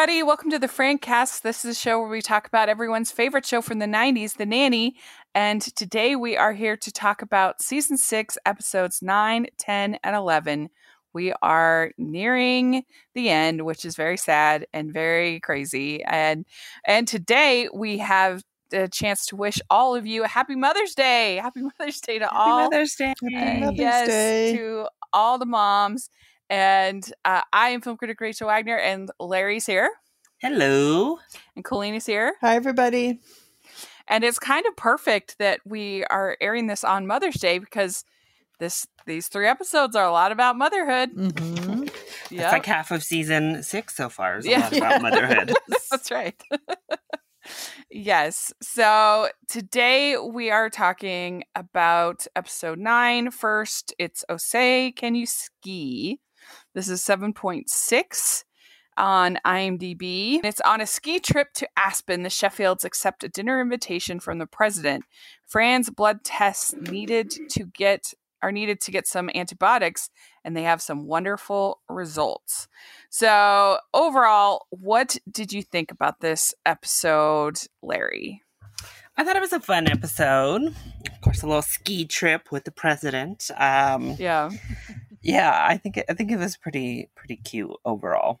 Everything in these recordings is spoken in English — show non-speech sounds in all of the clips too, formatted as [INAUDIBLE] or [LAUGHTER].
everybody. Welcome to the Francast. This is a show where we talk about everyone's favorite show from the 90s, The Nanny. And today we are here to talk about season six, episodes 9, 10, and 11. We are nearing the end, which is very sad and very crazy. And and today we have the chance to wish all of you a happy Mother's Day. Happy [LAUGHS] Mother's Day to Happy all. Mother's Day. Uh, Mother's yes, Day. to all the moms. And uh, I am film critic Rachel Wagner, and Larry's here, Hello. and Colleen is here. Hi, everybody. And it's kind of perfect that we are airing this on Mother's Day because this these three episodes are a lot about motherhood. Mm-hmm. It's Yeah, like half of season six so far is a Yeah. lot about [LAUGHS] motherhood. that's right. [LAUGHS] yes. So today we are talking about episode nine. First, it's Osei, Can You Ski? This is 7.6 on IMDb. It's on a ski trip to Aspen. The Sheffields accept a dinner invitation from the president. Fran's blood tests needed to get are needed to get some antibiotics and they have some wonderful results. So, overall, what did you think about this episode, Larry? I thought it was a fun episode. Of course, a little ski trip with the president. Um, Yeah. Yeah, I think it, I think it was pretty pretty cute overall.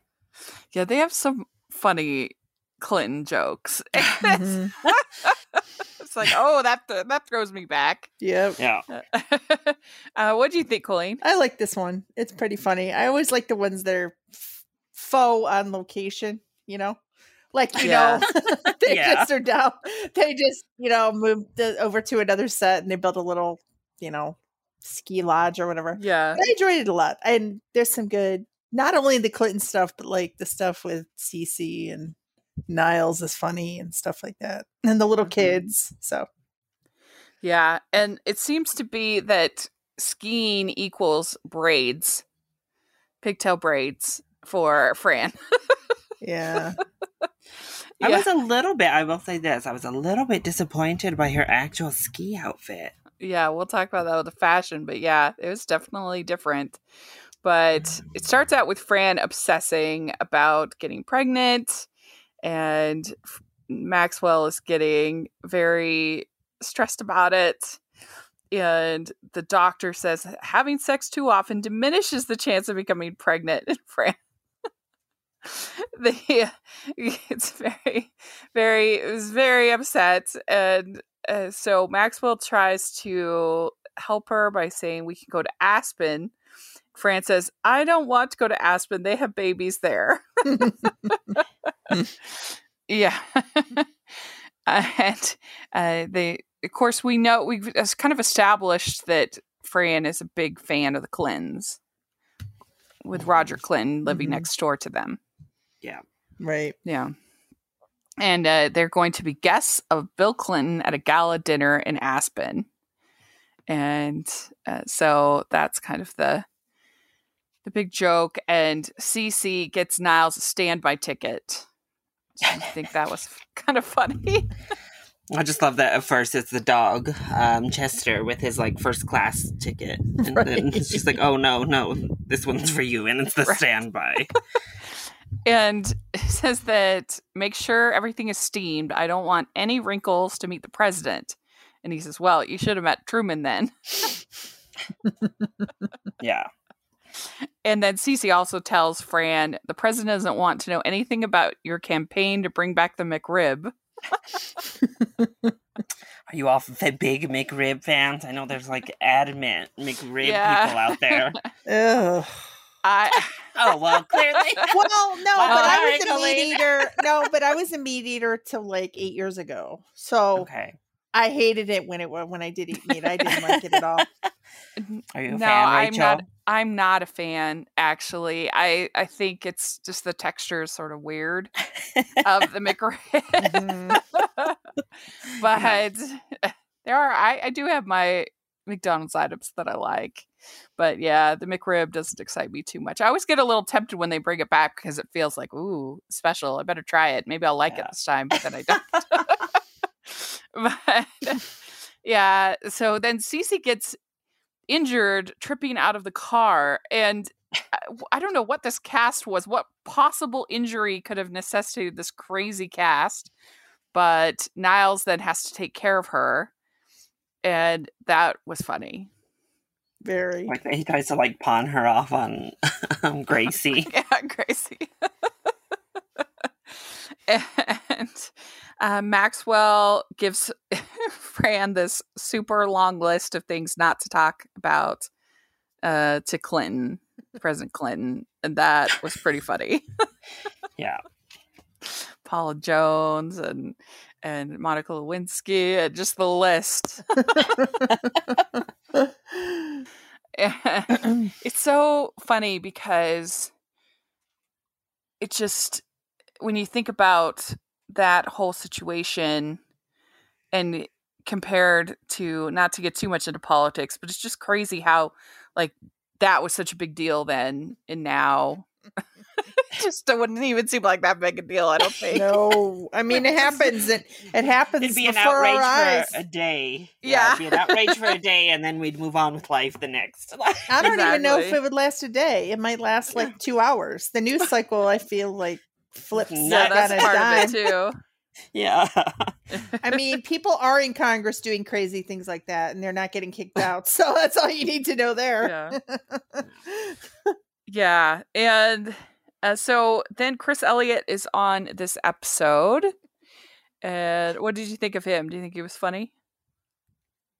Yeah, they have some funny Clinton jokes. [LAUGHS] Mhm. it's like, oh, that that throws me back. Yep. Yeah, [LAUGHS] uh, what do you think, Colleen? I like this one. It's pretty funny. I always like the ones that are f- faux on location, you know? Like, you Yeah. know, [LAUGHS] they Yeah. just are down. They just, you know, move the, over to another set and they build a little, you know, ski lodge or whatever. Yeah. I enjoyed it a lot. And there's some good, not only the Clinton stuff, but like the stuff with Cece and Niles is funny and stuff like that. And the little Mhm. kids. So, Yeah. And it seems to be that skiing equals braids, pigtail braids for Fran. yeah. [LAUGHS] I was a little bit. I will say this: I was a little bit disappointed by her actual ski outfit. Yeah, we'll talk about that with the fashion, but yeah, it was definitely different. But mm. it starts out with Fran obsessing about getting pregnant, and Maxwell is getting very stressed about it. And the doctor says having sex too often diminishes the chance of becoming pregnant. And [LAUGHS] Fran, [LAUGHS] the [LAUGHS] it's very, very, it was very upset, and uh, so Maxwell tries to help her by saying we can go to Aspen. Fran says, "I don't want to go to Aspen. They have babies there." [LAUGHS] [LAUGHS] yeah, [LAUGHS] and uh, they, of course, we know we've kind of established that Fran is a big fan of the Clintons, with Roger Clinton living Mhm. next door to them. Yeah. Right. Yeah. And uh, they're going to be guests of Bill Clinton at a gala dinner in Aspen. And uh, so that's kind of the the big joke. And Cece gets Niles a standby ticket. I think that was [LAUGHS] kind of funny. I just love that at first it's the dog, um, Chester, with his like first class ticket. And then Right. it's just like, oh no, no, this one's for you. And it's the [LAUGHS] Right. standby. And [LAUGHS] says that make sure everything is steamed. I don't want any wrinkles to meet the president. And he says, Well, you should have met Truman then. [LAUGHS] Yeah. And then Cece also tells Fran the president doesn't want to know anything about your campaign to bring back the McRib. Are you all the big McRib fans? I know there's like adamant McRib Yeah. people out there. [LAUGHS] Ugh. I [LAUGHS] Oh, well, clearly. [LAUGHS] Well, no, Wow, but I sorry, was a Colleen. meat eater. [LAUGHS] No, but I was a meat eater till like eight years ago. So Okay. I hated it when it wa- when I did eat meat. I didn't like it at all. Are you a no, fan, I'm not. I'm not a fan. Actually, I I think it's just the texture is sort of weird of the McRib. Mhm. but there are I, I do have my McDonald's items that I like. But yeah, the McRib doesn't excite me too much. I always get a little tempted when they bring it back because it feels like, ooh, special. I better try it. Maybe I'll like Yeah. it this time, but then I don't. [LAUGHS] [LAUGHS] but yeah, so then Cece gets injured tripping out of the car and uh, I don't know what this cast was. What possible injury could have necessitated this crazy cast? But Niles then has to take care of her, and that was funny. Very. Like he tries to like pawn her off on [LAUGHS] um, Gracie. [LAUGHS] yeah, Gracie. [LAUGHS] and uh, Maxwell gives Fran this super long list of things not to talk about uh, to Clinton, President Clinton, and that was pretty funny. yeah. Paula Jones and and Monica Lewinsky, and just the list. [LAUGHS] [LAUGHS] It's so funny because it just when you think about that whole situation and compared to not to get too much into politics but it's just crazy how like that was such a big deal then and now [LAUGHS] just it wouldn't even seem like that big a deal i don't think no, I mean it [LAUGHS] happens. It it happens It'd be an before our outrage eyes. for a day. Yeah. it'd be an outrage for a [LAUGHS] day, and then we'd move on with life the next. I don't even know if it would last a day. It might last like two hours. The news cycle, I feel like flips mm-hmm. Yeah, yeah that's on a part dime. of it too yeah. I mean, people are in Congress doing crazy things like that, and they're not getting kicked out. So that's all you need to know there. yeah Yeah, and uh, so then Chris Elliott is on this episode. And what did you think of him? Do you think he was funny?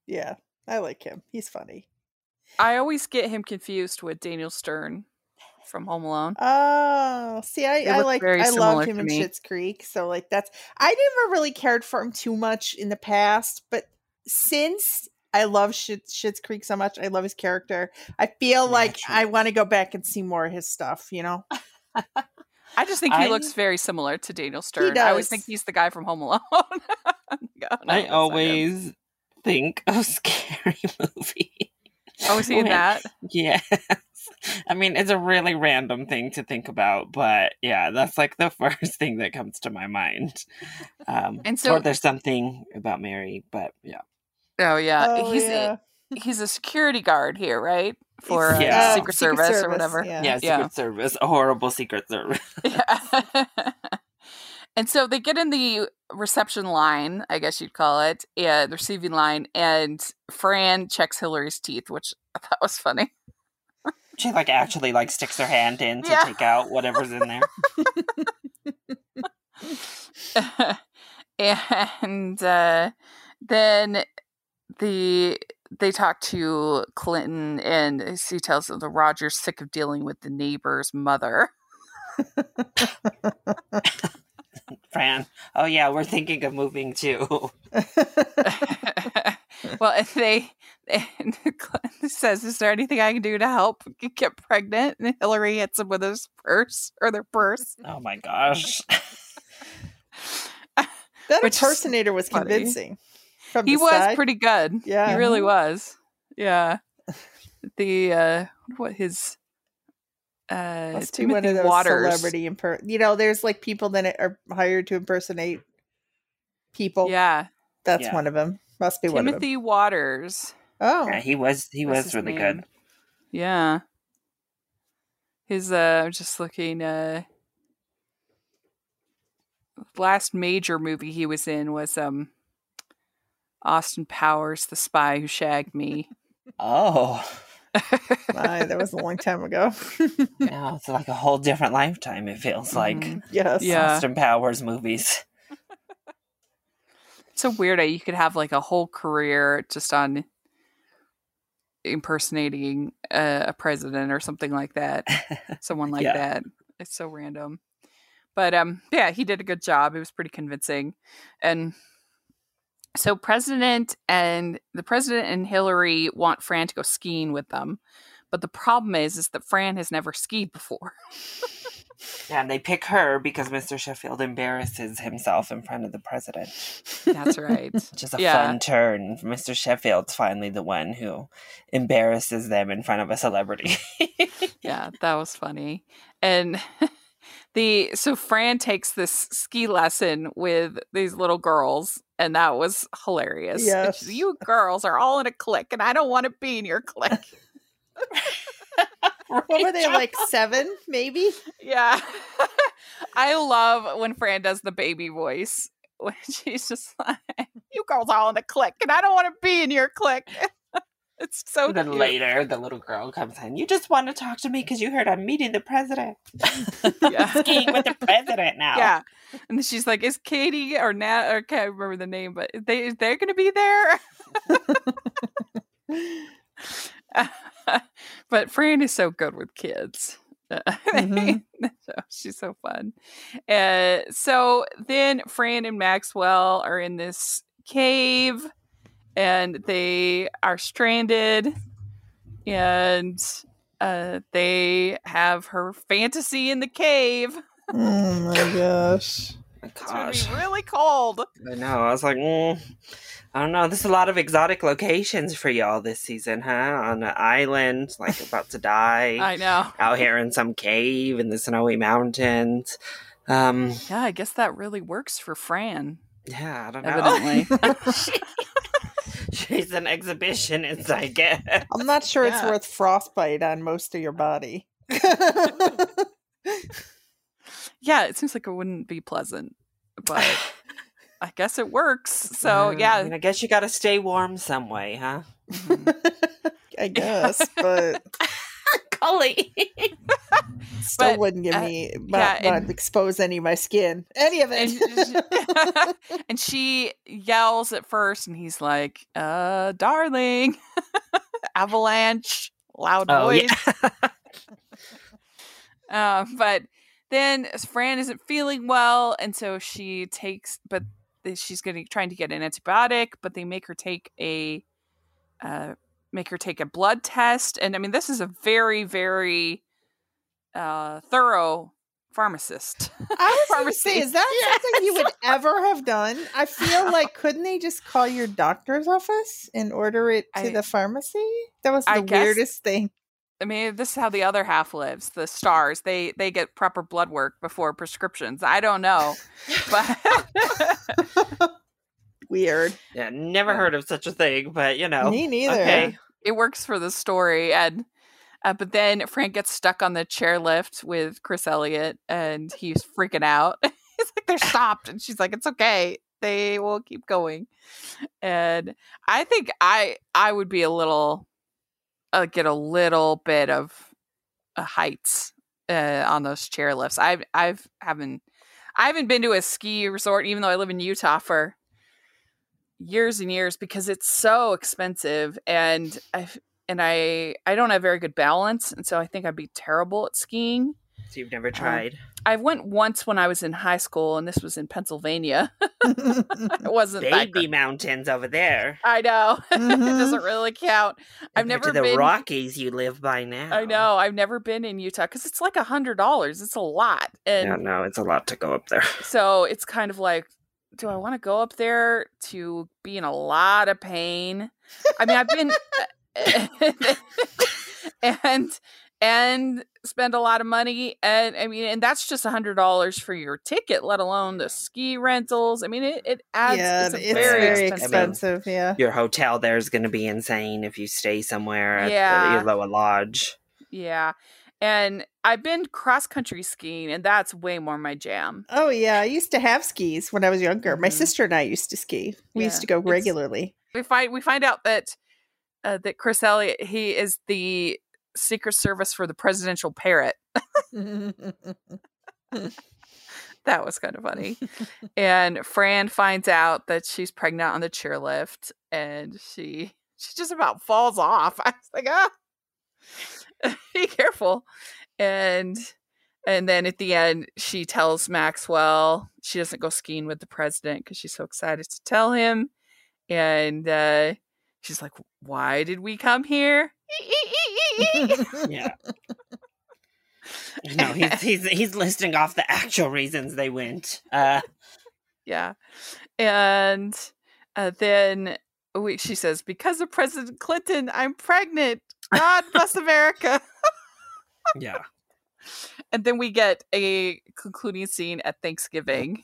Yeah, I like him. He's funny. I always get him confused with Daniel Stern from Home Alone. Oh, see, I, I like I loved him in. Schitt's Creek. So like that's I never really cared for him too much in the past, but since I love Schitt, Schitt's Creek so much, I love his character. I feel like Naturally. I want to go back and see more of his stuff. You know, I just think he I- looks very similar to Daniel Stern. I always think he's the guy from Home Alone. [LAUGHS] God, no, I that's not him. always think of [LAUGHS] scary [LAUGHS] movie. Oh, is he in that? Yes. I mean, it's a really random thing to think about, but yeah, that's like the first thing that comes to my mind. Um, And so- or there's something about Mary, but yeah. Oh yeah, oh, he's yeah. He's a security guard here, right? For uh, Yeah. Secret, Service, or whatever. Yeah. Yeah, Secret Yeah. Service, a horrible Secret Service. [LAUGHS] Yeah. and so they get in the reception line, I guess you'd call it, yeah, the receiving line, and Fran checks Hillary's teeth, which [LAUGHS] I thought was funny. She like actually like sticks her hand in to Yeah. take out whatever's in there. [LAUGHS] and uh, then the they talk to Clinton, and he tells them that Roger's sick of dealing with the neighbor's mother. [LAUGHS] Fran, oh yeah, we're thinking of moving too. [LAUGHS] [LAUGHS] well, and they and Clinton says, "Is there anything I can do to help get pregnant?" And Hillary hits him with his purse or their purse. Oh my gosh. that Which impersonator was funny. convincing. From He the was side. pretty good. Yeah. he really was. Yeah, [LAUGHS] the uh what his uh Must be one Timothy of those Watters. celebrity imper. You know, there's like people that are hired to impersonate people. Yeah, that's Yeah. one of them. Must be one of them. Timothy Watters. Oh, Yeah, he was he What's was really name? good. Yeah. His uh I'm just looking uh last major movie he was in was um Austin Powers, The Spy Who Shagged Me. Oh. [LAUGHS] my, that was a long time ago. [LAUGHS] Yeah, it's like a whole different lifetime, it feels like. Mhm. yes. Yeah. Austin Powers movies. [LAUGHS] It's so weird that you could have like a whole career just on impersonating a, a president or something like that. Someone like Yeah. that. It's so random. But um yeah, he did a good job. It was pretty convincing. And so president and the president and Hillary want Fran to go skiing with them. But the problem is is that Fran has never skied before. [LAUGHS] Yeah, and they pick her because Mr. Sheffield embarrasses himself in front of the president. That's right. [LAUGHS] Which is a Yeah. fun turn. Mr. Sheffield's finally the one who embarrasses them in front of a celebrity. yeah, that was funny. And [LAUGHS] the so Fran takes this ski lesson with these little girls, and that was hilarious. Yes. you girls are all in a clique, and I don't want to be in your clique. [LAUGHS] what were they like [LAUGHS] seven, maybe? Yeah. [LAUGHS] I love when Fran does the baby voice. When she's just like, You girls all in a clique, and I don't want to be in your clique. It's so And then cute. later, the little girl comes in. You just want to talk to me because you heard I'm meeting the president. [LAUGHS] Yeah. Skiing with the president now. Yeah. And she's like, Is Katie or Nat or I can't remember the name, but they they're gonna be there. [LAUGHS] but Fran is so good with kids. [LAUGHS] Mhm. so she's so fun. Uh, so then Fran and Maxwell are in this cave and they are stranded and uh, they have her fantasy in the cave. Oh my gosh. My It's gonna gosh. be really cold. I know. I was like, mm, I don't know. There's a lot of exotic locations for y'all this season, huh? On an island, like about to die. I know. Out here in some cave in the snowy mountains. Um, Yeah, I guess that really works for Fran. yeah, I don't know. Evidently. [LAUGHS] [LAUGHS] [LAUGHS] She's an exhibitionist, I guess. I'm not sure it's worth frostbite on most of your body. [LAUGHS] yeah, it seems like it wouldn't be pleasant, but [LAUGHS] I guess it works. So I yeah, mean, I guess you got to stay warm some way, huh? mhm. I guess, but Cully. [LAUGHS] still But, wouldn't give uh, me yeah, not, not expose any of my skin. Any of and, [LAUGHS] it. [LAUGHS] and she yells at first, and he's like, "Uh, darling, avalanche, loud Oh, voice." yeah. Uh, but then Fran isn't feeling well, and so she takes, but th- she's getting trying to get an antibiotic, but they make her take a, uh, make her take a blood test, and I mean this is a very very, uh, thorough pharmacist. I [LAUGHS] was going to Pharmacy. say, is that [LAUGHS] something you would ever have done? I feel [LAUGHS] like couldn't they just call your doctor's office and order it to I- the pharmacy? That was the I guess- weirdest thing. I mean, this is how the other half lives. The stars they they get proper blood work before prescriptions. I don't know, but Weird. yeah, never Yeah. heard of such a thing, but you know. Me neither. Okay. it works for the story and uh, but then Fran gets stuck on the chairlift with chris elliott and he's freaking out [LAUGHS] he's like they're stopped and she's like it's okay they will keep going and i think i i would be a little uh, get a little bit of uh, heights uh, on those chairlifts i've i've haven't i haven't been to a ski resort even though i live in utah for years and years because it's so expensive and I and I I don't have very good balance and so I think I'd be terrible at skiing. So you've never tried. I went once when I was in high school and this was in Pennsylvania. [LAUGHS] it wasn't that Baby great. mountains over there. I know. [LAUGHS] it Mhm. doesn't really count. I've Compared never to the been Rockies you live by now. I know. I've never been in Utah cuz it's like a $100. It's a lot. And Yeah, no, it's a lot to go up there. so it's kind of like do i want to go up there to be in a lot of pain i mean i've been eh, [LAUGHS] and and spend a lot of money and i mean and that's just a hundred dollars for your ticket let alone the ski rentals i mean it, it adds yeah, it's, it's, very, very, expensive. expensive Yeah. Your hotel there is going to be insane if you stay somewhere yeah. at Yeah. the Loa Lodge. yeah and i've been cross country skiing and that's way more my jam Oh yeah, I used to have skis when I was younger. My Mhm. sister and I used to ski. We Yeah, used to go regularly. we find we find out that uh, that Chris Elliott he is the Secret Service for the presidential parrot. [LAUGHS] That was kind of funny. and Fran finds out that she's pregnant on the chairlift, and she she just about falls off. [LAUGHS] I was like, ah, [LAUGHS] be careful. And and then at the end, she tells Maxwell she doesn't go skiing with the president because she's so excited to tell him. And uh, she's like, "Why did we come here?" [LAUGHS] Yeah. [LAUGHS] no, he's he's he's listing off the actual reasons they went. Uh, yeah and uh, then we, she says because of president clinton i'm pregnant god bless america yeah. and then we get a concluding scene at thanksgiving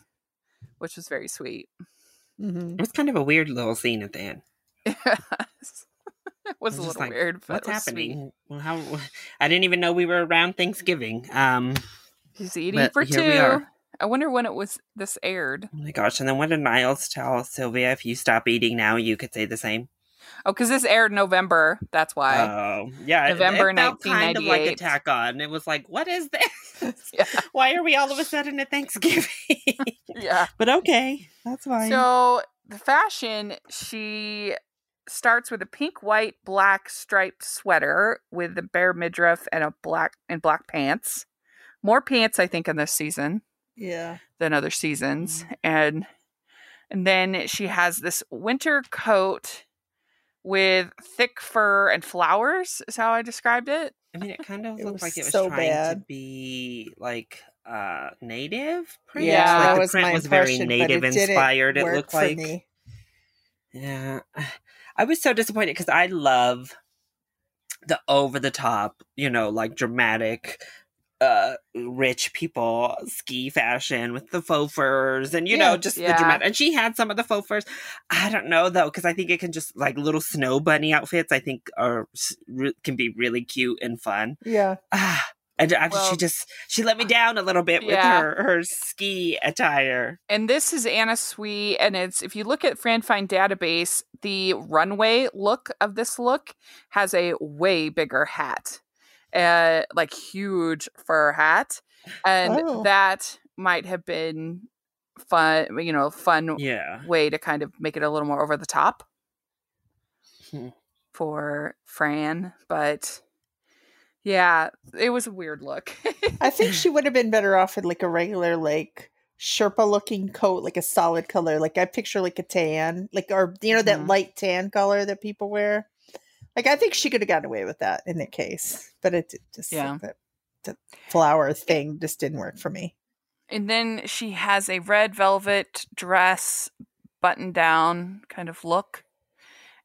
which was very sweet Mhm. It was kind of a weird little scene at the end. [LAUGHS] It was I a was little like, weird, but What's it was sweet. happening? Well, how? [LAUGHS] I didn't even know we were around Thanksgiving. Um, He's eating for two. I wonder when it was this aired. oh my gosh! And then what did Niles tell Sylvia? If you stop eating now, you could say the same. Oh, because this aired November. That's why. Oh, yeah. November it felt kind of like 1998. Attack on. It was like, what is this? [LAUGHS] Yeah. [LAUGHS] Why are we all of a sudden at Thanksgiving? [LAUGHS] yeah. but okay, that's fine. So the fashion, she starts with a pink, white, black striped sweater with a bare midriff and a black and black pants. More pants, I think, in this season Yeah. than other seasons, mm-hmm. and and then she has this winter coat with thick fur and flowers. Is how I described it. I mean, it kind of It looked like it was so trying to be like uh native. print. Yeah, like that the was print my was very native it inspired. It work looked like me. Yeah. I was so disappointed because I love the over the top, you know, like dramatic uh rich people ski fashion with the faux furs and you know just Yeah. the dramatic and she had some of the faux furs. I don't know though because i think it can just like little snow bunny outfits i think are re- can be really cute and fun. Yeah. ah [SIGHS] and I- Well, she just she let me down a little bit with her her ski attire. And this is Anna Sui, and it's if you look at FranFine database, the runway look of this look has a way bigger hat, uh, like huge fur hat, and Oh. that might have been fun, you know, fun yeah way to kind of make it a little more over the top Hmm. for Fran, but yeah, it was a weird look. I think [LAUGHS] she would have been better off in like a regular like Sherpa looking coat, like a solid color. Like I picture like a tan, like or you know that Mhm. light tan color that people wear. Like I think she could have gotten away with that in that case, but it just Yeah. the, the flower thing just didn't work for me. And then she has a red velvet dress, button down kind of look.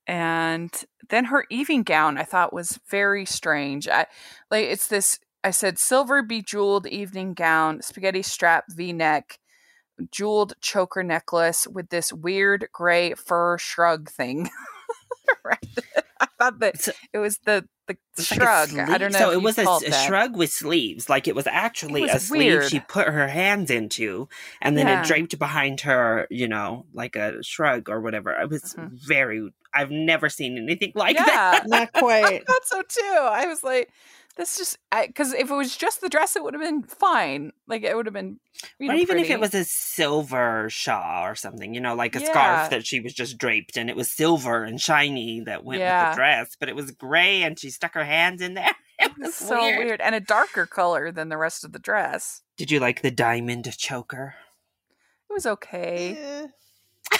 And then her evening gown I thought was very strange. I like it's this I said silver bejeweled evening gown, spaghetti strap V-neck, jeweled choker necklace with this weird gray fur shrug thing. [LAUGHS] Right. I thought that So- it was the the It's like shrug. I don't know. So if it was a, a shrug with sleeves. Like it was actually was a sleeve she put her hands into, and then Yeah. it draped behind her. You know, like a shrug or whatever. It was Mhm. very. I've never seen anything like [LAUGHS] yeah, that. [LAUGHS] Not quite. I quite. thought so too. I was like, this just because if it was just the dress, it would have been fine. Like it would have been, you or know, even if it was a silver shawl or something, you know, like a Yeah. scarf that she was just draped and it was silver and shiny that went with the dress, but it was gray and she stuck her hands in there. [LAUGHS] It was so weird. weird. and a darker color than the rest of the dress. Did you like the diamond choker? It was okay. Eh. [LAUGHS]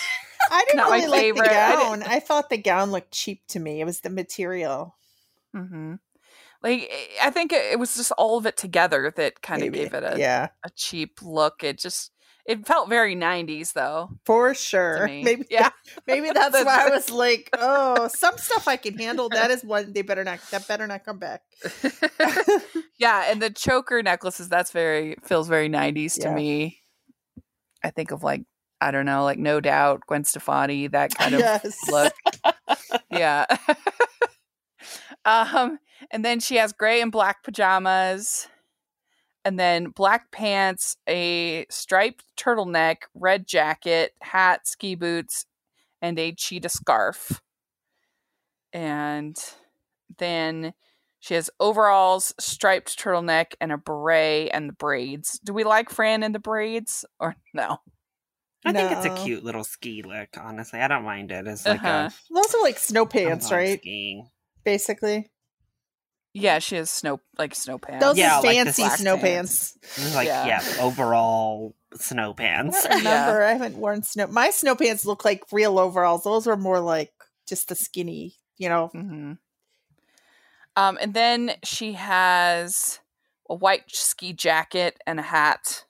I didn't Not my really like the favorite. I gown. [LAUGHS] I, thought the gown looked cheap to me. It was the material. hmm Like I think it was just all of it together that kind of gave it a, yeah, a cheap look. It just it felt very '90s though. for sure. [LAUGHS] Maybe yeah, [LAUGHS] Maybe [LAUGHS] that's why I was like, oh, some stuff I can handle. That is one they better not that better not come back. yeah, and the choker necklaces. That's very feels very '90s to Yeah. me. I think of like I don't know, like No Doubt, Gwen Stefani, that kind of yes. look. yeah. um, and then she has gray and black pajamas, and then black pants, a striped turtleneck, red jacket, hat, ski boots, and a cheetah scarf. And then she has overalls, striped turtleneck, and a beret and the braids. Do we like Fran and the braids or no? I think it's a cute little ski look, honestly. I don't mind it. It's like Uh-huh. Those are like snow pants, right? skiing. Basically, Yeah, she has snow like snow pants. those Yeah, are fancy black snow pants. pants. Like Yeah. yeah. overall snow I pants. don't remember. [LAUGHS] I haven't worn snow. My snow pants look like real overalls. Those were more like just the skinny, you know. hmm Um, and then she has a white ski jacket and a hat.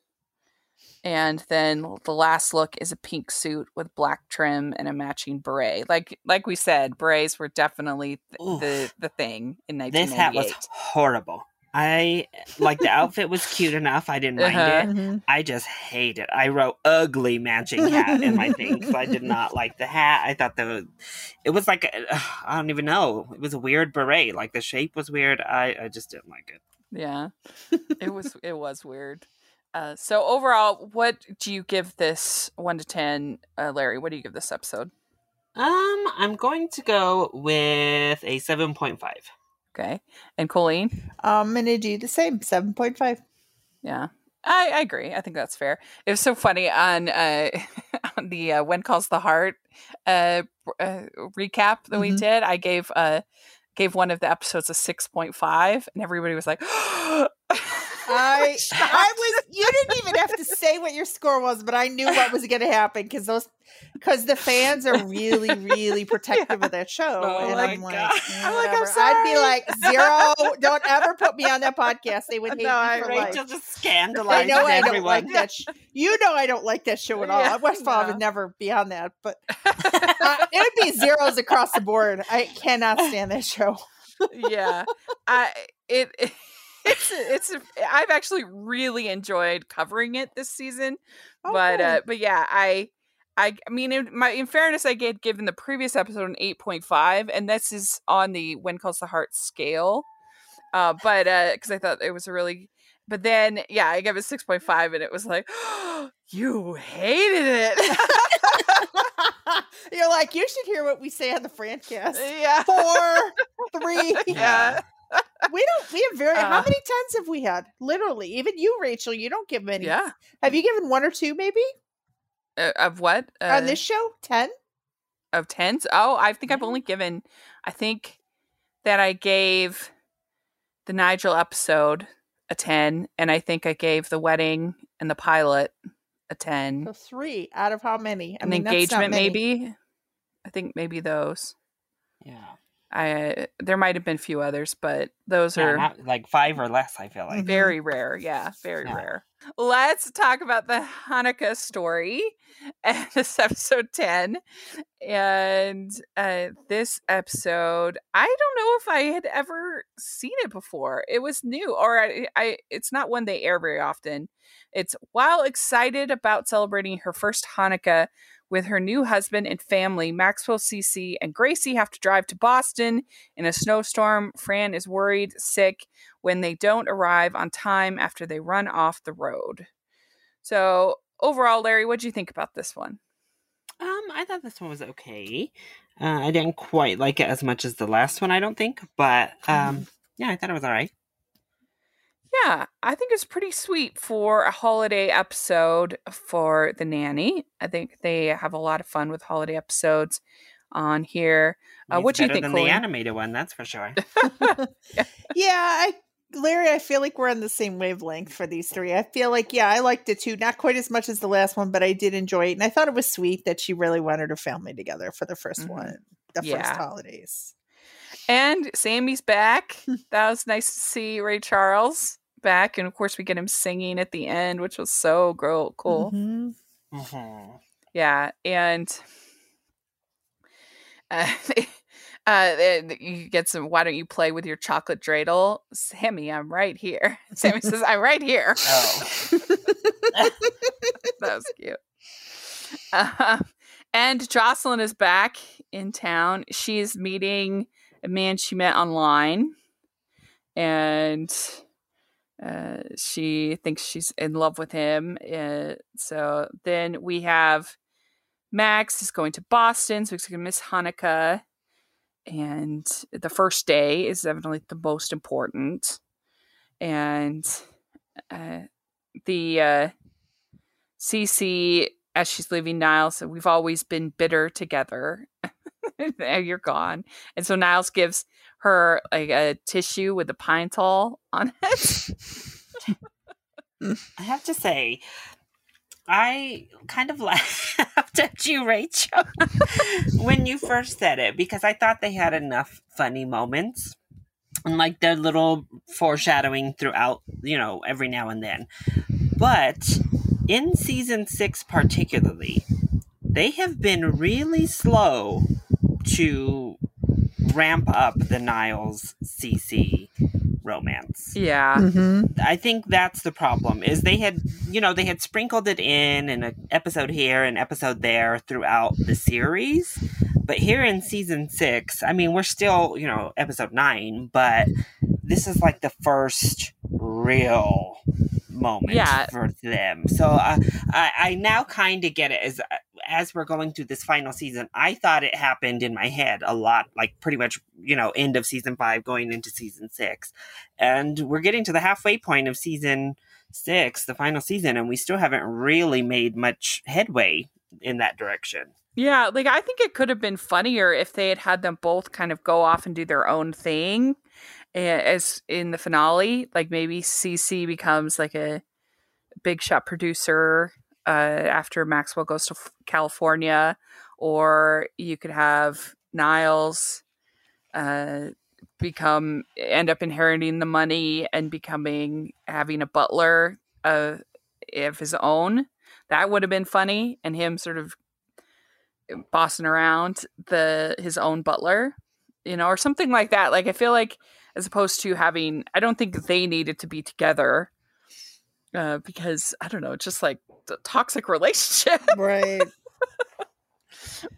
And then the last look is a pink suit with black trim and a matching beret. Like like we said, berets were definitely th- the the thing in This hat was horrible. I like the [LAUGHS] outfit was cute enough. I didn't mind Uh-huh. it. Mhm. I just hate it. I wrote ugly matching hat in my thing because I did not like the hat. I thought the it was like [SIGHS] I don't even know. It was a weird beret. Like the shape was weird. I I just didn't like it. Yeah. it was it was weird. Uh, so overall, what do you give this one to ten, uh, Larry? What do you give this episode? Um, I'm going to go with a seven point five. Okay, and Colleen, I'm gonna do the same. Seven point five. yeah, I, I agree. I think that's fair. It was so funny on uh, [LAUGHS] on the uh, when calls the heart uh, uh, recap that we Mhm. did. I gave uh gave one of the episodes a six point five, and everybody was like. [GASPS] [LAUGHS] I [LAUGHS] I was you didn't even have to say what your score was, but I knew what was gonna happen because those because the fans are really, really protective of that [LAUGHS] show. Oh and I'm like, God. "Eh, I'm like, I'm whatever." I'd be like, zero, don't ever put me on that podcast. They would [LAUGHS] hate No, me for life. Rachel just I scandalized know I don't like that. Sh- you know I don't like that show at all. Yeah, Westfall no. would never be on that, but uh, it would be zeros across the board. I cannot stand that show. yeah i it, it's it's i've actually really enjoyed covering it this season but Okay. uh but yeah i I, I mean, in my in fairness, I get given the previous episode an eight point five, and this is on the when calls the heart scale. Uh, but because I thought it was a really, but then yeah, I gave it six point five, and it was like, [GASPS] you hated it. [LAUGHS] You're like, you should hear what we say on the [LAUGHS] Francast. yeah, Four, [LAUGHS] three. yeah. We don't. We have very. how Uh. many tens have we had? Literally, even you, Rachel. You don't give many. Yeah. Have you given one or two, maybe, Uh, of what? Uh, on this show? Ten. of tens. Oh, I think I've only given. I think that I gave the Nigel episode a ten, and I think I gave the wedding and the pilot a ten. So three out of how many? I An mean, that's not engagement, many. maybe. I think maybe those. Yeah. I there might have been a few others, but those Yeah, are not like five or less. I feel like. Very rare. Yeah, very Yeah. rare. Let's talk about the Hanukkah story. [LAUGHS] And this episode 10. And uh, this episode, I don't know if I had ever seen it before. It was new, or I, I it's not one they air very often. It's while excited about celebrating her first Hanukkah with her new husband and family, Maxwell Cece and Gracie have to drive to Boston in a snowstorm. Fran is worried, sick, when they don't arrive on time after they run off the road. So, overall, Larry, what do you think about this one? Um, I thought this one was okay. Uh, I didn't quite like it as much as the last one. I don't think, but um, yeah, I thought it was all right. Yeah, I think it's pretty sweet for a holiday episode for the nanny. I think they have a lot of fun with holiday episodes on here. Uh, what do you better think, than Colleen? the animated one? That's for sure. [LAUGHS] [LAUGHS] Yeah, I, Larry, I feel like we're on the same wavelength for these three. I feel like, yeah, I liked it too. Not quite as much as the last one, but I did enjoy it, and I thought it was sweet that she really wanted her family together for the 1st Mhm. one, the Yeah. first holidays. And Sammy's back. [LAUGHS] that was nice to see Ray Charles back. And of course, we get him singing at the end, which was so gro- cool. Mhm. Mhm. Yeah, and [LAUGHS] uh, uh, you get some. Why don't you play with your chocolate dreidel, Sammy? I'm right here. [LAUGHS] Sammy says, "I'm right here." Oh. [LAUGHS] that was cute. Uh, and Jocelyn is back in town. She's meeting a man she met online, and uh, she thinks she's in love with him. Uh, so then we have Max is going to Boston, so he's going to miss Hanukkah. And the first day is evidently the most important. And uh, the uh, CC, as she's leaving Niles, said, We've always been bitter together. [LAUGHS] you're gone. And so Niles gives her like a tissue with a Pine-Sol on [LAUGHS] it. Mm, I have to say, I kind of [LAUGHS] laughed at you, Rachel, when you first said it because I thought they had enough funny moments and like their little foreshadowing throughout, you know, every now and then. But in season six, particularly, they have been really slow to ramp up the Niles CC romance. Yeah. Mhm. I think that's the problem is they had you know they had sprinkled it in in an episode here an episode there throughout the series but here in season 6 I mean we're still you know episode 9 but this is like the first real moment Yeah. for them so uh, I I now kind of get it as as we're going through this final season I thought it happened in my head a lot like pretty much you know end of season 5 going into season 6 and we're getting to the halfway point of season six, the final season, and we still haven't really made much headway in that direction. Yeah, like I think it could have been funnier if they had had them both kind of go off and do their own thing eh, as in the finale. Like maybe CC becomes like a big shot producer uh, after Maxwell goes to California, or you could have Niles uh, become end up inheriting the money and becoming having a butler uh, of his own. That would have been funny, and him sort of bossing around the his own butler, you know, or something like that. Like I feel like as opposed to having, I don't think they needed to be together uh, because I don't know, it's just like the toxic [LAUGHS] relationship. Right.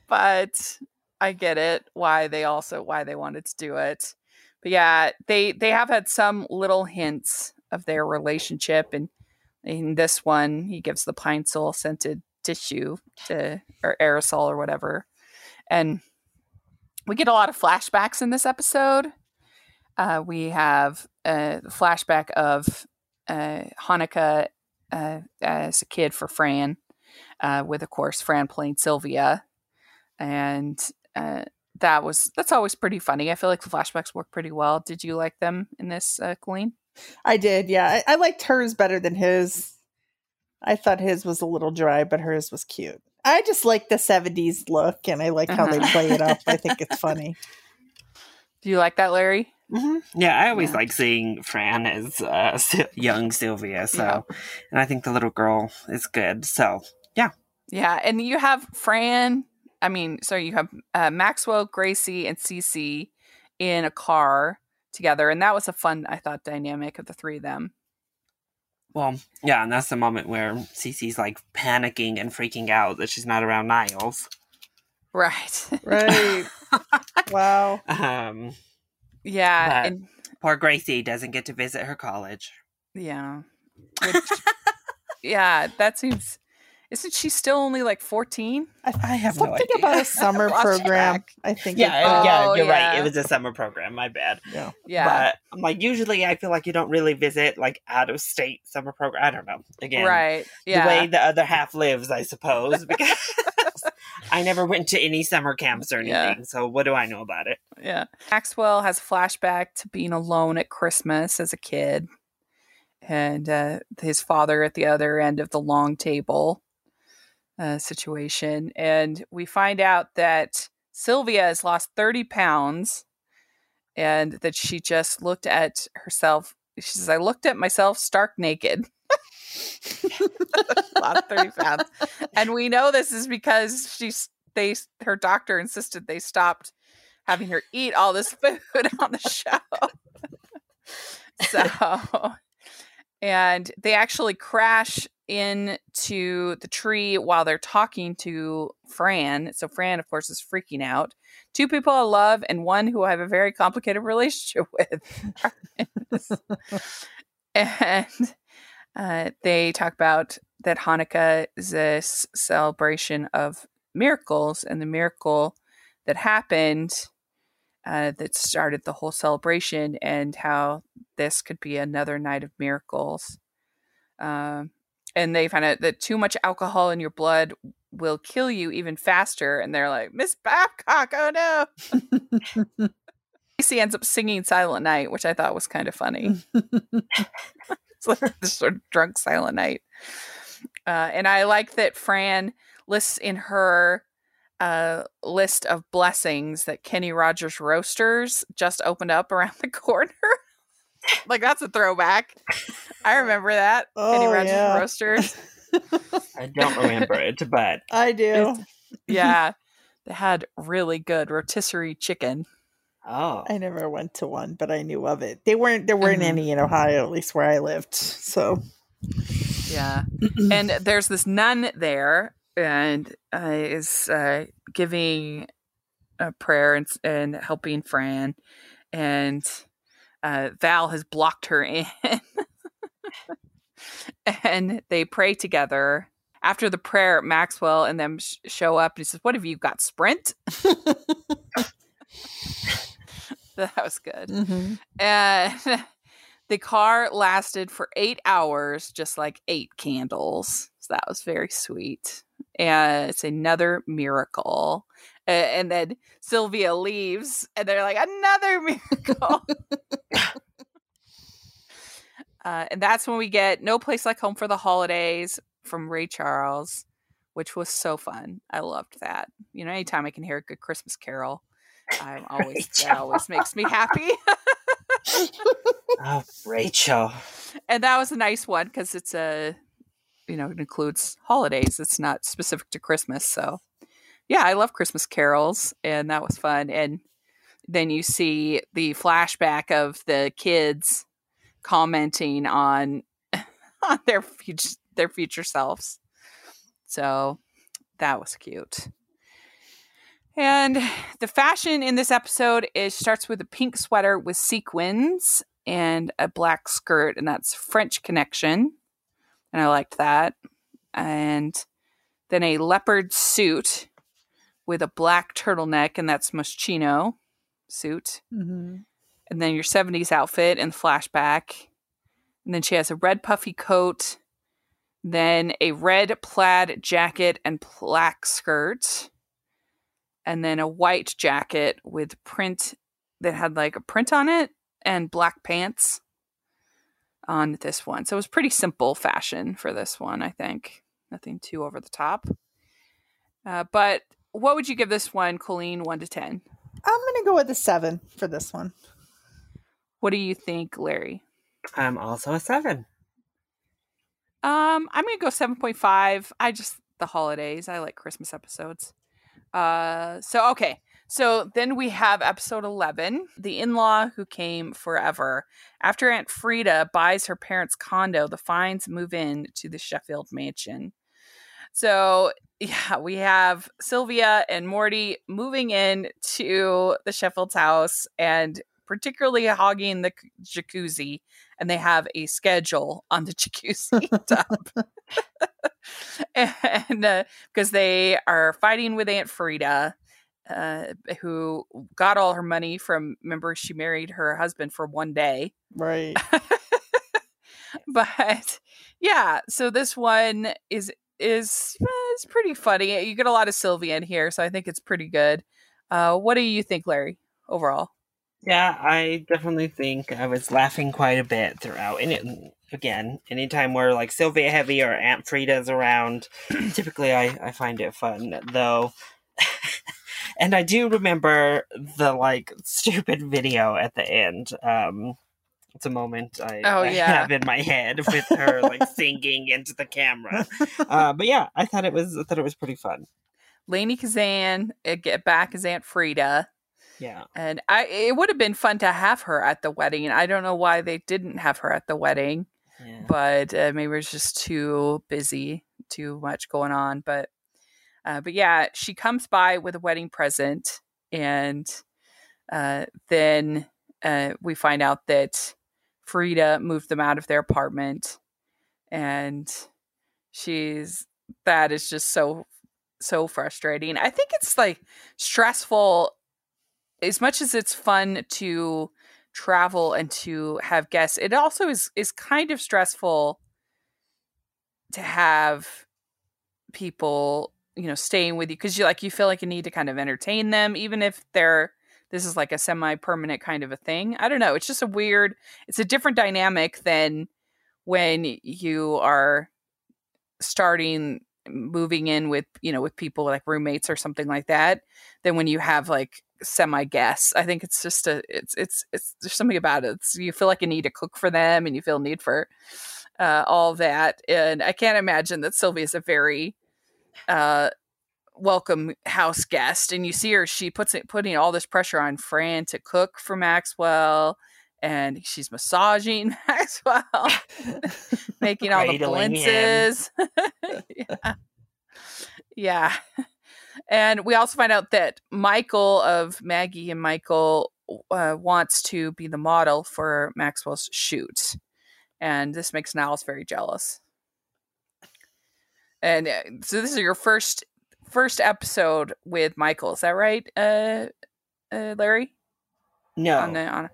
but I get it why they also why they wanted to do it. But yeah, they they have had some little hints of their relationship, and in this one, he gives the Pine-Sol scented tissue to or aerosol or whatever, and we get a lot of flashbacks in this episode. Uh, we have a flashback of uh, Hanukkah uh, as a kid for Fran, uh, with of course Fran playing Sylvia, and uh, that was that's always pretty funny. I feel like the flashbacks work pretty well. Did you like them in this, uh, Colleen? I did, yeah. I, I liked hers better than his. I thought his was a little dry, but hers was cute. I just like the 70s look and I like how they Uh-huh. play it up. I think it's [LAUGHS] funny. Do you like that, Larry? Hmm Yeah, I always Yeah. like seeing Fran as uh, [LAUGHS] young Sylvia. So, and I think the little girl is good. So, Yeah, Yeah, and you have Fran. I mean, sorry, you have uh, Maxwell, Gracie, and Cece in a car together, and that was a fun, I thought, dynamic of the three of them. well, yeah, and that's the moment where Cece's like panicking and freaking out that she's not around Niles. Right. [LAUGHS] Right. [LAUGHS] wow. Um, yeah, But- and poor Gracie doesn't get to visit her college. yeah, Which- yeah, that seems. Isn't she still only like fourteen? I have no Something idea. about a summer [LAUGHS] program. I think. Yeah, it- yeah, Oh, you're right. It was a summer program. My bad. yeah. Yeah, But I'm like, usually I feel like you don't really visit like out of state summer program. I don't know. Again, right. Yeah. the way the other half lives, I suppose, because I never went to any summer camps or Yeah. anything. So what do I know about it? Yeah. Maxwell has a flashback to being alone at Christmas as a kid and uh, his father at the other end of the long table uh, situation. And we find out that Sylvia has lost 30 pounds and that she just looked at herself. She says, I looked at myself stark naked. [LAUGHS] lost 30 pounds. And we know this is because she's they her doctor insisted they stopped having her eat all this [LAUGHS] food on the show. so, and they actually crash into the tree while they're talking to Fran. So, Fran, of course, is freaking out. Two people I love and one who I have a very complicated [LAUGHS] relationship with. and uh, they talk about that Hanukkah is a celebration of miracles, and the miracle that happened uh, that started the whole celebration, and how this could be another night of miracles. Um, and they find out that too much alcohol in your blood will kill you even faster. And they're like, Miss Babcock, oh no. [LAUGHS] CC ends up singing Silent Night, which I thought was kind of funny. [LAUGHS] it's [LAUGHS] like this sort of drunk Silent Night. Uh, and I like that Fran lists in her uh, list of blessings that Kenny Rogers Roasters just opened up around [LAUGHS] the corner. [LAUGHS] like that's a throwback. I remember that Kenny Oh, Rogers yeah. Roasters. I don't remember it, but I do. Yeah, they had really good rotisserie chicken. Oh. I never went to one, but I knew of it. They weren't there weren't Mhm. any in Ohio, at least where I lived. So Yeah. [CLEARS THROAT] and there's this nun there and uh, is uh, giving a prayer and, and helping Fran. And uh, Val has blocked her in. [LAUGHS] and they pray together. After the prayer, Maxwell and them sh- show up and he says, What have you got? Sprint? [LAUGHS] [LAUGHS] [LAUGHS] that was good. Mhm. And [LAUGHS] the car lasted for eight hours, just like eight candles. So that was very sweet. And it's another miracle. And then Sylvia leaves, and they're like, another [LAUGHS] miracle. uh, and that's when we get No Place Like Home for the Holidays from Ray Charles, which was so fun. I loved that. You know, anytime I can hear a good Christmas carol, I'm [LAUGHS] always that always makes me happy. [LAUGHS] Oh, Rachel. and that was a nice one because it's a you know it includes holidays. It's not specific to christmas so yeah i love christmas carols and that was fun. And then you see the flashback of the kids commenting on [LAUGHS] on their future their future selves. So that was cute and the fashion in this episode is starts with a pink sweater with sequins and a black skirt, and that's French Connection. And I liked that. And then a leopard suit with a black turtleneck, and that's Moschino suit. Mhm. And then your 70s outfit and flashback. And then she has a red puffy coat, then a red plaid jacket and black skirt, and then a white jacket with print that had like a print on it and black pants on this one. So it was pretty simple fashion for this one, I think. Nothing too over the top. Uh, but what would you give this one, Colleen, 1 to 10? I'm gonna go with a seven for this one. What do you think, Larry? I'm also a seven. Um, I'm gonna go seven point five. I just the holidays. I like Christmas episodes. Uh, so okay. So then we have episode eleven, the in-law who came forever. After Aunt Frida buys her parents' condo, the Fines move in to the Sheffield mansion. So [LAUGHS] yeah, we have Sylvia and Morty moving in to the Sheffield's house and particularly hogging the jacuzzi and they have a schedule on the [LAUGHS] jacuzzi [LAUGHS] tub. and because they are fighting with Aunt Frida, uh, who got all her money from, remember, she married her husband for one day. Right. [LAUGHS] but yeah, so this one is is is pretty funny. You get a lot of Sylvia in here, so I think it's pretty good. Uh, what do you think, Larry? Overall, Yeah, I definitely think I was laughing quite a bit throughout. And it, again, anytime where like Sylvia Heavy or Aunt Frida's around, [CLEARS THROAT] typically I, I find it fun, though. [LAUGHS] and I do remember the like stupid video at the end. Um, it's a moment I, Oh, I yeah. have in my head with her [LAUGHS] like singing into the camera. Uh, but yeah, I thought it was I thought it was pretty fun. Lainie Kazan uh, get back as Aunt Frida. Yeah. And I it would have been fun to have her at the wedding. I don't know why they didn't have her at the wedding, Yeah. but uh, maybe it was just too busy, too much going on. But uh, but yeah, she comes by with a wedding present, and uh, then uh, we find out that Frida moved them out of their apartment, and she's that is just so so frustrating. I think it's like stressful as much as it's fun to travel and to have guests. It also is is kind of stressful to have people, you know, staying with you because you like you feel like you need to kind of entertain them even if they're this is like a semi-permanent kind of a thing. I don't know. It's just a weird it's a different dynamic than when you are starting moving in with you know with people like roommates or something like that than when you have like semi guests i think it's just a it's it's it's there's something about it it's, you feel like you need to cook for them and you feel need for uh all that and i can't imagine that sylvia's a very uh welcome house guest, and you see her. She puts it putting all this pressure on Fran to cook for Maxwell, and she's massaging [LAUGHS] Maxwell, [LAUGHS] making all the blintzes. [LAUGHS] yeah. yeah. And we also find out that Michael of Maggie and Michael uh, wants to be the model for Maxwell's shoot. And this makes Niles very jealous. And uh, so this is your first first episode with Michael. Is that right, uh, uh, Larry? No, On the on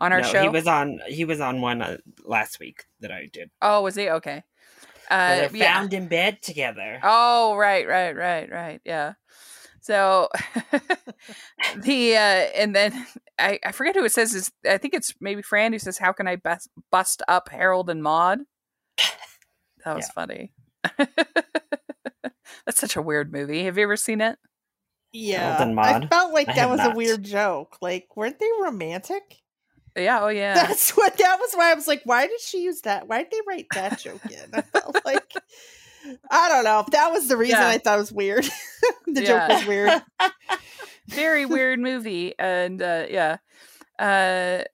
on our no, show. he was on. He was on one uh, last week that I did. oh, was he okay? Where Uh, they're yeah. found in bed together. Oh, right, right, right, right. Yeah. So [LAUGHS] the uh and then [LAUGHS] I, I forget who it says is I think it's maybe Fran who says how can I best bust up Harold and Maude? [LAUGHS] That was Yeah. funny. That's such a weird movie. Have you ever seen it? Yeah, and I felt like I that have was a weird joke. Like, weren't they romantic? Yeah, oh [LAUGHS] yeah. That's what. That was why I was like, why did she use that? Why did they write that joke in? [LAUGHS] I felt like, I don't know. That was the reason Yeah. I thought it was weird. [LAUGHS] the joke was weird. Very weird movie. And uh yeah. Uh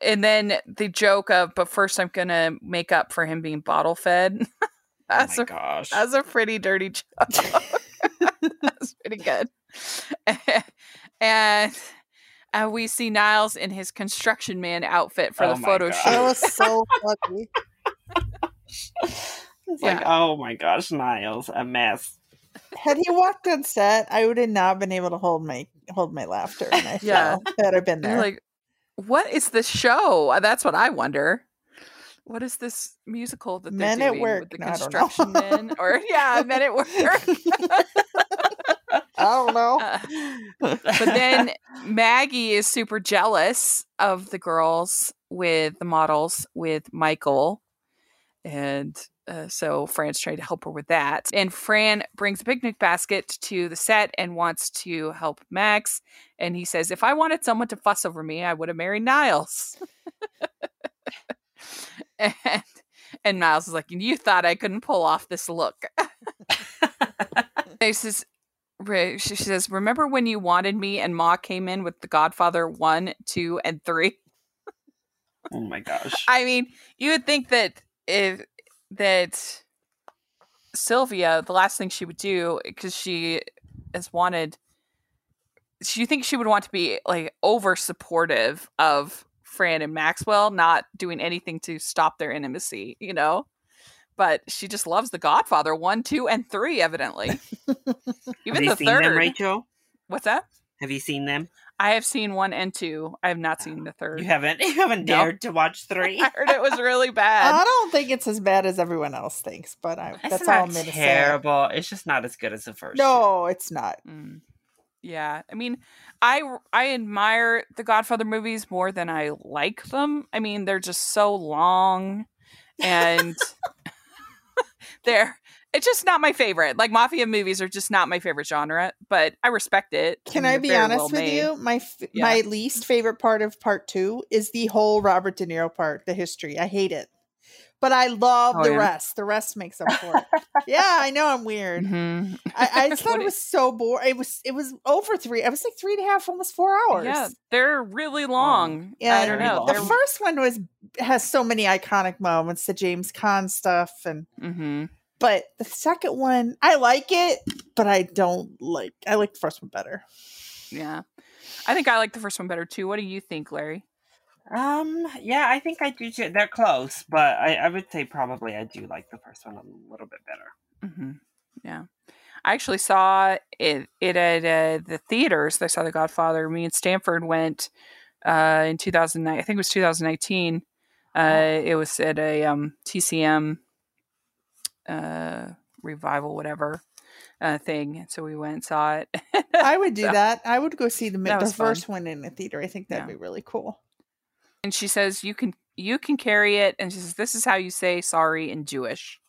and then the joke of but first I'm gonna make up for him being bottle fed. oh That's my a gosh! That's a pretty dirty joke. That's pretty good. and and we see Niles in his construction man outfit for Oh the my photo God. That shoot. was so [LAUGHS] funny. It's like, oh my gosh, Niles, a mess. Had he walked on set, I would have not been able to hold my hold my laughter. And [LAUGHS] I Yeah. felt had I been there. like, what is this show? Uh, That's what I wonder. What is this musical that they're Men at doing Work. with the No, I don't know. construction men? Or [LAUGHS] yeah, men at work. I don't know. Uh, [LAUGHS] but then Maggie is super jealous of the girls with the models with Michael. And uh, so Fran's trying to help her with that. And Fran brings a picnic basket to the set and wants to help Max. And he says, If I wanted someone to fuss over me, I would have married Niles. [LAUGHS] and, and Niles is like, You thought I couldn't pull off this look. [LAUGHS] he says, she she says, "Remember when you wanted me and Ma came in with The Godfather one, two, and three? [LAUGHS] oh my gosh! I mean, you would think that if that Sylvia, the last thing she would do because she has wanted, she think she would want to be like over supportive of Fran and Maxwell, not doing anything to stop their intimacy, you know." But she just loves The Godfather one, two, and three. Evidently, [LAUGHS] even Have you the seen third. them, Rachel? What's that? Have you seen them? I have seen one and two. I have not seen the third. You haven't. [LAUGHS] You haven't No. dared to watch [LAUGHS] three. I heard it was really bad. I don't think it's as bad as everyone else thinks, but I, It's that's all not I'm going to say. terrible. It's just not as good as the first. No, it's not. Mm. Yeah, I mean, I I admire the Godfather movies more than I like them. I mean, they're just so long, and they're it's just not my favorite. Like mafia movies are just not my favorite genre, but I respect it. Can I be honest well with made. you? My f- Yeah. my least favorite part of part two is the whole Robert De Niro part, the history. I hate it, but I love Oh, the yeah. rest. The rest makes up for it. yeah, I know I'm weird. Mhm. I, I [LAUGHS] just thought it was so boring. It was it was over three. I was like three and a half, almost four hours. Yeah, they're really long. Yeah, I don't know. long. The They're first one was has so many iconic moments, the James Caan stuff, and hmm but the second one, I like it, but I don't like. I like the first one better. Yeah, I think I like the first one better too. What do you think, Larry? Um. Yeah, I think I do too. They're close, but I, I would say probably I do like the first one a little bit better. hmm Yeah, I actually saw it, it at uh, the theaters. I saw The Godfather. Me and Stanford went uh, in 2009. I think it was 2019. Uh, It was at a um, TCM uh, revival, whatever uh, thing. So we went and saw it. I would [LAUGHS] do So- that. I would go see the, the was fun. first one in the theater. I think that'd Yeah. be really cool. And she says, "You can you can carry it." And she says, "This is how you say sorry in Jewish."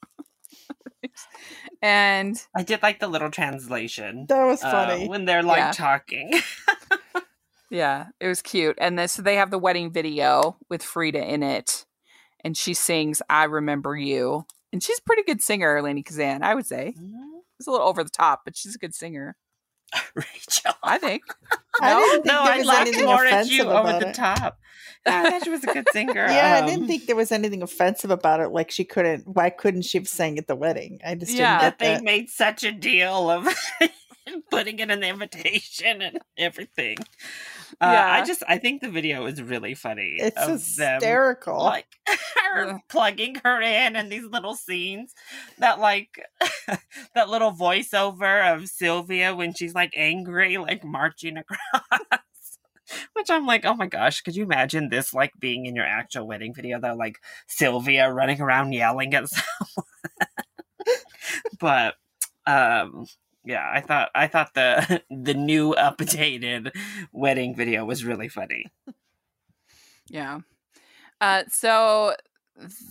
[LAUGHS] and I did like the little translation. That was uh, funny. when they're like Yeah. talking. [LAUGHS] Yeah, it was cute. And then so they have the wedding video with Frida in it. And she sings I Remember You. And she's a pretty good singer, Lainie Kazan, I would say. It's a little over the top, but she's a good singer. [LAUGHS] Rachel. I think. I No? didn't think no, there I was laughed anything more at offensive you over about the it. top. [LAUGHS] I thought she was a good singer. Yeah, I Um, didn't think there was anything offensive about it. Like she couldn't. Why couldn't she have sang at the wedding? I just Yeah, didn't get they that. made such a deal of [LAUGHS] putting it in the invitation and everything. Uh, Yeah. I just I think the video is really funny. It's of them, hysterical. like her plugging her in and these little scenes that like [LAUGHS] that little voiceover of Sylvia when she's like angry, like marching across. [LAUGHS] Which I'm like, oh my gosh, could you imagine this like being in your actual wedding video though? Like Sylvia running around yelling at [LAUGHS] someone. but um yeah, I thought I thought the the new updated wedding video was really funny. Yeah. Uh, so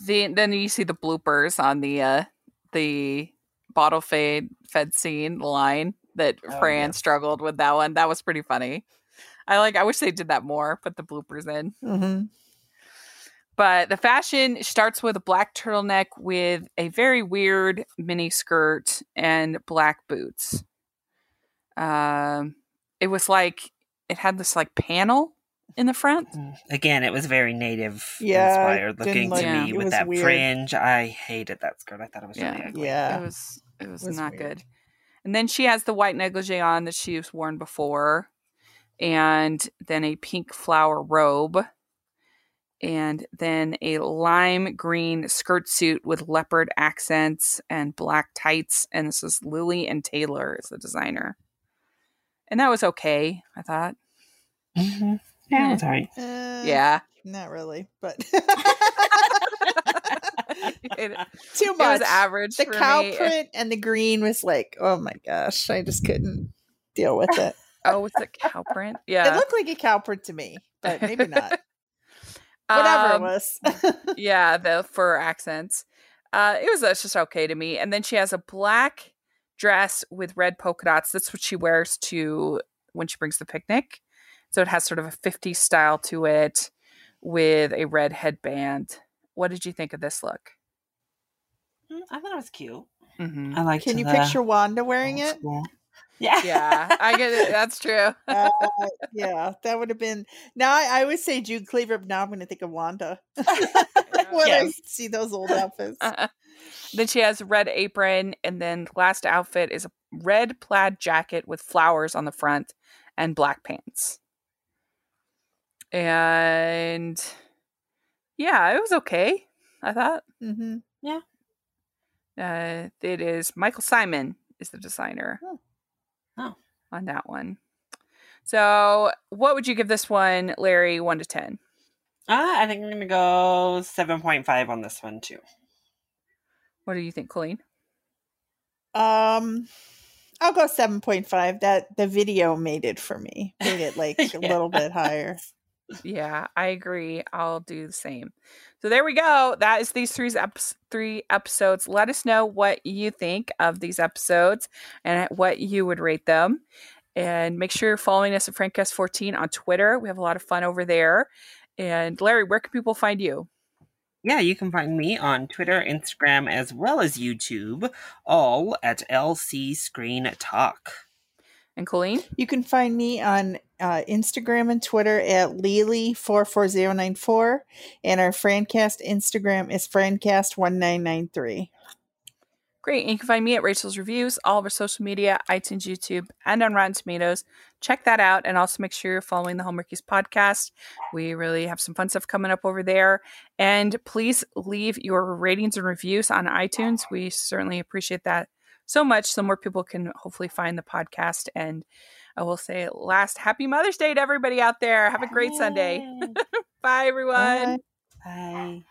the then you see the bloopers on the uh the bottle fade fed scene line that Oh, Fran yes. struggled with that one. That was pretty funny. I like. I wish they did that more. Put the bloopers in. Mhm. But the fashion starts with a black turtleneck with a very weird mini skirt and black boots. Um, it was like it had this like panel in the front. Mm. Again, it was very native Yeah, inspired looking like to it. me It with that weird. fringe. I hated that skirt. I thought it was really Yeah. ugly. Yeah. It was it was, was not weird. good. And then she has the white negligee on that she's worn before, and then a pink flower robe, and then a lime green skirt suit with leopard accents and black tights. And this is Lily and Taylor is the designer. And that was okay, I thought. Mm-hmm. Yeah, it was alright. Uh, Yeah. not really, but [LAUGHS] it, [LAUGHS] too it much. was average. the for cow me. print and the green was like, oh my gosh, I just couldn't deal with it. [LAUGHS] Oh, it's a cow print? Yeah, it looked like a cow print to me, but maybe not. Whatever Um, it was. yeah, the fur accents. Uh, it was uh, just okay to me. And then she has a black dress with red polka dots. That's what she wears to when she brings the picnic. So it has sort of a 50s style to it with a red headband. What did you think of this look? Mm, I thought it was cute. Mm-hmm. I liked Can you the picture Wanda wearing it? school- Yeah. Yeah, I get it. [LAUGHS] That's true. Uh, yeah, that would have been. Now I, I would say June Cleaver, but now I'm going to think of Wanda [LAUGHS] [LAUGHS] when I see those old outfits. then she has a red apron, and then last outfit is a red plaid jacket with flowers on the front and black pants. And yeah, it was okay. I thought hmm Yeah. uh, it is Michael Simon is the designer Oh. Oh. on that one. So, what would you give this one, Larry? One to ten. Uh, I think I'm gonna go seven point five on this one too. What do you think, Colleen? Um, I'll go seven point five. That the video made it for me. Made it like [LAUGHS] a little bit higher. Yeah, I agree. I'll do the same. So there we go. That is these three eps- three episodes. Let us know what you think of these episodes and what you would rate them. And make sure you're following us at Francast14 on Twitter. We have a lot of fun over there. And Larry, where can people find you? Yeah, you can find me on Twitter, Instagram, as well as YouTube, all at LC Screen Talk. And Colleen? You can find me on uh, Instagram and Twitter at lele44094. And our Francast Instagram is Francast1993. Great. And you can find me at Rachel's Reviews, all of our social media, iTunes, YouTube, and on Rotten Tomatoes. Check that out. And also make sure you're following the Hallmarkies podcast. We really have some fun stuff coming up over there. And please leave your ratings and reviews on iTunes. We certainly appreciate that so much so more people can hopefully find the podcast. And I will say last happy Mother's Day to everybody out there. Have a great Sunday. Bye, [LAUGHS] everyone. Bye. Bye.